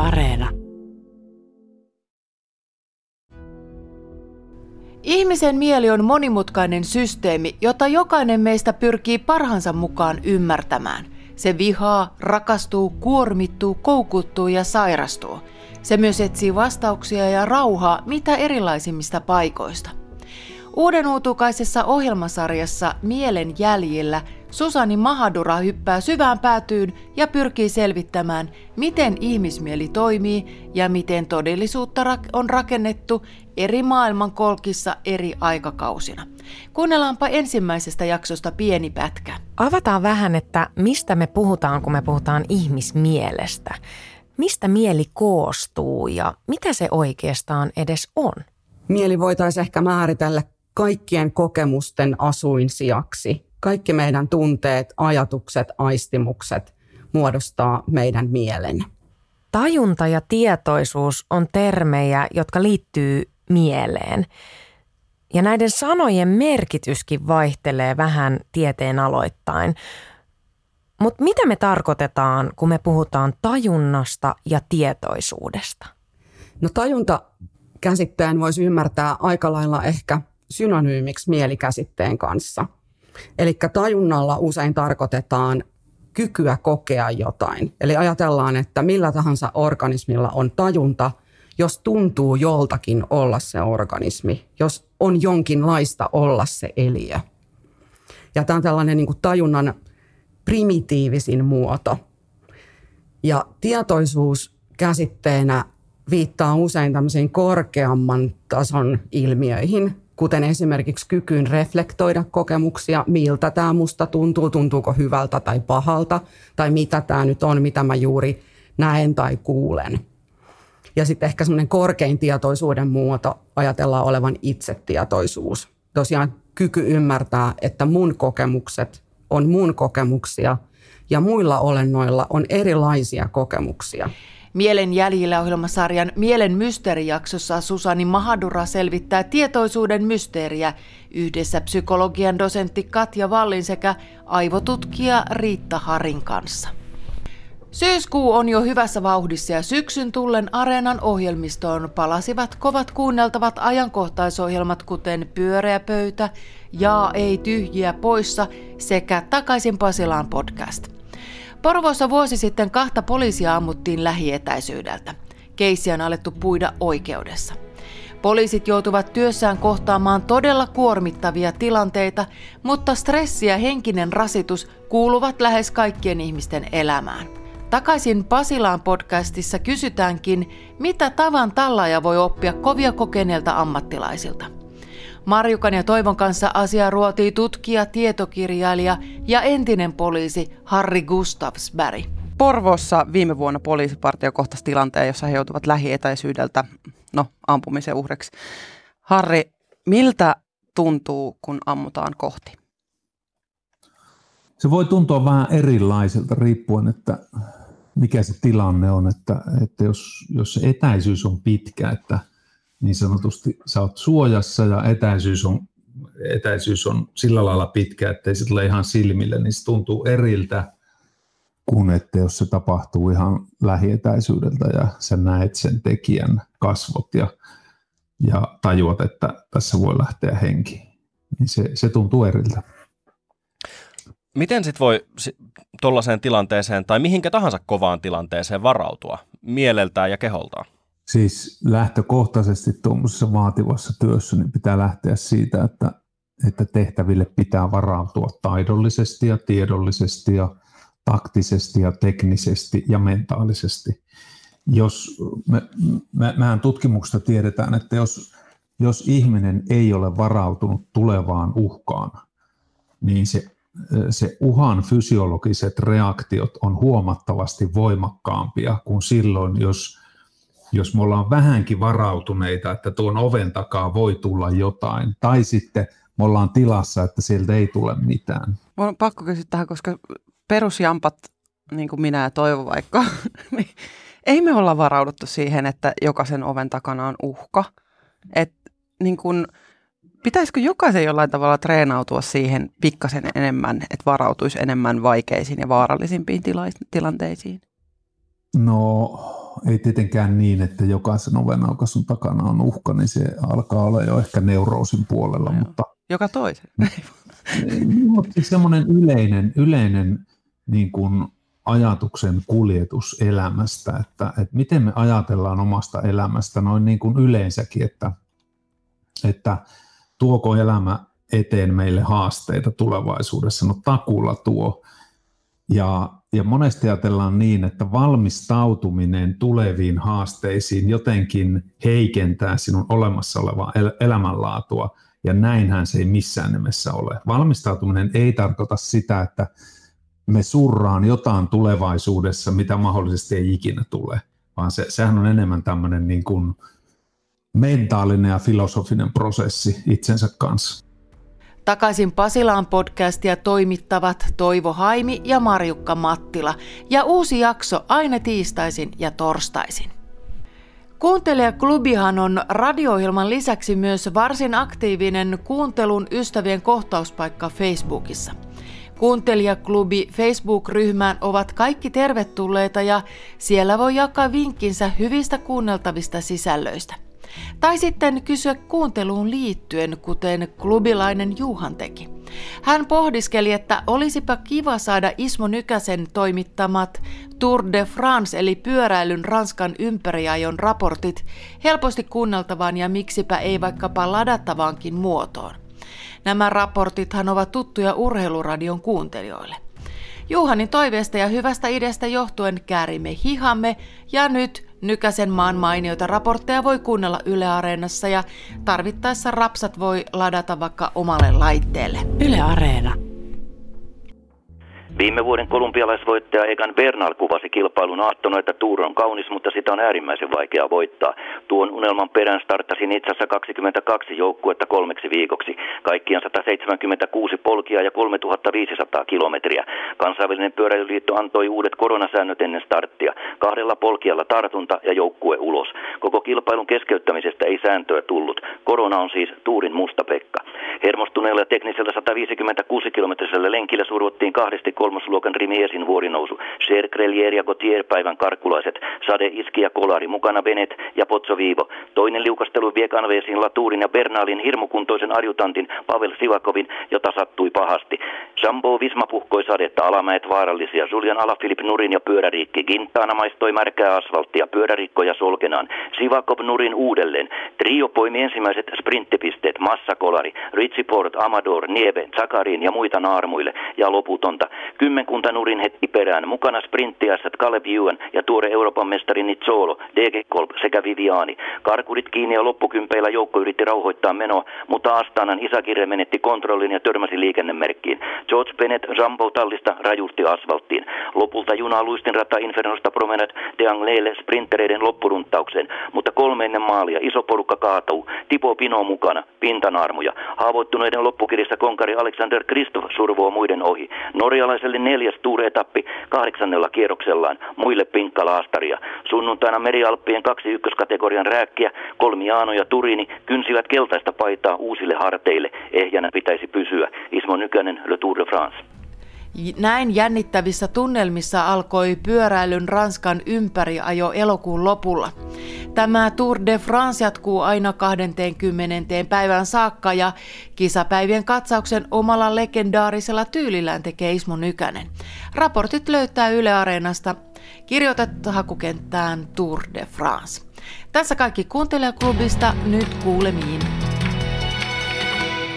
Areena. Ihmisen mieli on monimutkainen systeemi, jota jokainen meistä pyrkii parhansa mukaan ymmärtämään. Se vihaa, rakastuu, kuormittuu, koukuttuu ja sairastuu. Se myös etsii vastauksia ja rauhaa mitä erilaisimmista paikoista. Uuden uutukaisessa ohjelmasarjassa Mielen jäljillä Susani Mahadura hyppää syvään päätyyn ja pyrkii selvittämään, miten ihmismieli toimii ja miten todellisuutta on rakennettu eri maailmankolkissa eri aikakausina. Kuunnellaanpa ensimmäisestä jaksosta pieni pätkä. Avataan vähän, että mistä me puhutaan, kun me puhutaan ihmismielestä. Mistä mieli koostuu ja mitä se oikeastaan edes on? Mieli voitaisiin ehkä määritellä kaikkien kokemusten asuinsijaksi. Kaikki meidän tunteet, ajatukset, aistimukset muodostaa meidän mielen. Tajunta ja tietoisuus on termejä, jotka liittyy mieleen. Ja näiden sanojen merkityskin vaihtelee vähän tieteen aloittain. Mutta mitä me tarkoitetaan, kun me puhutaan tajunnasta ja tietoisuudesta? No tajunta käsitteen voisi ymmärtää aika lailla ehkä synonyymiksi mielikäsitteen kanssa. Eli tajunnalla usein tarkoitetaan kykyä kokea jotain. Eli ajatellaan, että millä tahansa organismilla on tajunta, jos tuntuu joltakin olla se organismi, jos on jonkinlaista olla se eliö. Ja tämä on tällainen niin kuin tajunnan primitiivisin muoto. Ja tietoisuus käsitteenä viittaa usein tämmöisiin korkeamman tason ilmiöihin, kuten esimerkiksi kykyyn reflektoida kokemuksia, miltä tämä musta tuntuu, tuntuuko hyvältä tai pahalta, tai mitä tämä nyt on, mitä mä juuri näen tai kuulen. Ja sitten ehkä semmoinen korkein tietoisuuden muoto ajatellaan olevan itsetietoisuus. Tosiaan kyky ymmärtää, että mun kokemukset on mun kokemuksia ja muilla olennoilla on erilaisia kokemuksia. Mielen jäljillä ohjelmasarjan Mielen mysteerijaksossa Susani Mahadura selvittää tietoisuuden mysteeriä yhdessä psykologian dosentti Katja Vallin sekä aivotutkija Riitta Harin kanssa. Syyskuu on jo hyvässä vauhdissa ja syksyn tullen Areenan ohjelmistoon palasivat kovat kuunneltavat ajankohtaisohjelmat kuten Pyöreä pöytä, Ja ei tyhjiä poissa sekä Takaisin Pasilaan podcast – Porvoossa vuosi sitten kahta poliisia ammuttiin lähietäisyydeltä. Keissiä on alettu puida oikeudessa. Poliisit joutuvat työssään kohtaamaan todella kuormittavia tilanteita, mutta stressi ja henkinen rasitus kuuluvat lähes kaikkien ihmisten elämään. Takaisin Pasilaan podcastissa kysytäänkin, mitä tavan tallaaja voi oppia kovia kokeneilta ammattilaisilta. Marjukan ja Toivon kanssa asia ruotii tutkija, tietokirjailija ja entinen poliisi Harri Gustavsberg. Porvossa viime vuonna poliisipartio kohtasi tilanteen, jossa he joutuvat lähietäisyydeltä no, ampumisen uhreksi. Harri, miltä tuntuu, kun ammutaan kohti? Se voi tuntua vähän erilaiselta riippuen, että mikä se tilanne on, että, että jos, jos se etäisyys on pitkä, että – niin sanotusti sä oot suojassa ja etäisyys on, etäisyys on sillä lailla pitkä, ettei se tule ihan silmille, niin se tuntuu eriltä kuin että jos se tapahtuu ihan lähietäisyydeltä ja sä näet sen tekijän kasvot ja, ja tajuat, että tässä voi lähteä henki, niin se, se tuntuu eriltä. Miten sitten voi tuollaiseen tilanteeseen tai mihinkä tahansa kovaan tilanteeseen varautua mieleltään ja keholtaan? Siis lähtökohtaisesti tuommoisessa vaativassa työssä niin pitää lähteä siitä, että, että tehtäville pitää varautua taidollisesti ja tiedollisesti ja taktisesti ja teknisesti ja mentaalisesti. Jos me, me, mehän tutkimuksesta tiedetään, että jos, jos ihminen ei ole varautunut tulevaan uhkaan, niin se, se uhan fysiologiset reaktiot on huomattavasti voimakkaampia kuin silloin, jos jos me ollaan vähänkin varautuneita, että tuon oven takaa voi tulla jotain, tai sitten me ollaan tilassa, että sieltä ei tule mitään. Mä on pakko kysyä tähän, koska perusjampat, niin kuin minä ja Toivo vaikka, niin ei me olla varauduttu siihen, että jokaisen oven takana on uhka. Et, niin kun, pitäisikö jokaisen jollain tavalla treenautua siihen pikkasen enemmän, että varautuisi enemmän vaikeisiin ja vaarallisimpiin tila- tilanteisiin? No Ei tietenkään niin, että jokaisen oven aukaisun takana on uhka, niin se alkaa olla jo ehkä neuroosin puolella. Joo. Mutta, Joka toisen. mutta siis semmoinen yleinen, yleinen niin kuin ajatuksen kuljetus elämästä, että, että miten me ajatellaan omasta elämästä noin niin kuin yleensäkin, että, että tuoko elämä eteen meille haasteita tulevaisuudessa, no takulla tuo. Ja, ja monesti ajatellaan niin, että valmistautuminen tuleviin haasteisiin jotenkin heikentää sinun olemassa olevaa el- elämänlaatua, ja näinhän se ei missään nimessä ole. Valmistautuminen ei tarkoita sitä, että me surraan jotain tulevaisuudessa, mitä mahdollisesti ei ikinä tule, vaan se, sehän on enemmän tämmöinen niin kuin mentaalinen ja filosofinen prosessi itsensä kanssa. Takaisin Pasilaan podcastia toimittavat Toivo Haimi ja Marjukka Mattila ja uusi jakso aina tiistaisin ja torstaisin. Kuuntelijaklubihan on radio lisäksi myös varsin aktiivinen kuuntelun ystävien kohtauspaikka Facebookissa. Kuuntelijaklubi Facebook-ryhmään ovat kaikki tervetulleita ja siellä voi jakaa vinkkinsä hyvistä kuunneltavista sisällöistä. Tai sitten kysyä kuunteluun liittyen, kuten klubilainen Juhan teki. Hän pohdiskeli, että olisipa kiva saada Ismo Nykäsen toimittamat Tour de France eli pyöräilyn Ranskan ympäriajon raportit helposti kuunneltavaan ja miksipä ei vaikkapa ladattavaankin muotoon. Nämä raportithan ovat tuttuja urheiluradion kuuntelijoille. Juhanin toiveesta ja hyvästä ideasta johtuen käärimme hihamme ja nyt Nykäsen maan mainioita raportteja voi kuunnella Yle Areenassa ja tarvittaessa rapsat voi ladata vaikka omalle laitteelle. Yle Areena. Viime vuoden kolumbialaisvoittaja Egan Bernal kuvasi kilpailun aattona, että Tour on kaunis, mutta sitä on äärimmäisen vaikea voittaa. Tuon unelman perään starttasin itse asiassa 22 joukkuetta kolmeksi viikoksi. Kaikkiaan 176 polkia ja 3500 kilometriä. Kansainvälinen pyöräilyliitto antoi uudet koronasäännöt ennen starttia. Kahdella polkialla tartunta ja joukkue ulos. Koko kilpailun keskeyttämisestä ei sääntöä tullut. Korona on siis Tuurin musta pekka. Hermostuneella teknisellä 156 kilometrisellä lenkillä survottiin kahdesti kolmosluokan Rimiesin vuorinousu. Cher, Grelier ja Gautier päivän karkkulaiset. Sade, Iski ja Kolari, mukana Benet ja Pozzo Viivo. Toinen liukastelu vie Kanveesin, Laturin ja Bernalin hirmukuntoisen arjutantin Pavel Sivakovin, jota sattui pahasti. Sambo Visma puhkoi sadetta, alamäet vaarallisia. Julian Alaphilip Nurin ja pyöräriikki. Gintaana maistoi märkää asfalttia, pyörärikkoja solkenaan. Sivakov Nurin uudelleen. Trio poimi ensimmäiset sprinttipisteet. Massakolari, Ritsiport, Amador, Nieve, Zakarin ja muita naarmuille. Ja loputonta. Kymmenkunta nurin heti perään. Mukana sprinttiässät Caleb Ewan ja tuore Euroopan mestari Nizzolo, DG Kolb sekä Viviani. Karkurit kiinni ja loppukympeillä joukko yritti rauhoittaa menoa, mutta Astanan isäkirja menetti kontrollin ja törmäsi liikennemerkkiin. George Bennett Jumbo tallista rajusti asfalttiin. Lopulta juna luistinrata Infernosta Promenade de Angleille sprintereiden loppurunttaukseen, mutta kolme ennen maalia iso porukka kaatuu. Tipo Pino mukana, pintanarmuja. Haavoittuneiden loppukirjassa konkari Alexander Kristoff survoo muiden ohi. Norjalaiselle neljäs tuuretappi kahdeksannella kierroksellaan, muille pinkka laastaria. Sunnuntaina merialppien kaksi ykköskategorian rääkkiä, Kolmiaano ja Turini kynsivät keltaista paitaa uusille harteille. Ehjänä pitäisi pysyä. Ismo Nykänen, Le Tour de France. Näin jännittävissä tunnelmissa alkoi pyöräilyn Ranskan ympäriajo elokuun lopulla. Tämä Tour de France jatkuu aina 20. päivän saakka ja kisapäivien katsauksen omalla legendaarisella tyylillään tekee Ismo Nykänen. Raportit löytää Yle Areenasta. Kirjoitat hakukenttään Tour de France. Tässä kaikki kuuntelijaklubista, nyt kuulemiin.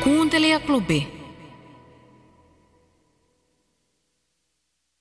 Kuuntelijaklubi.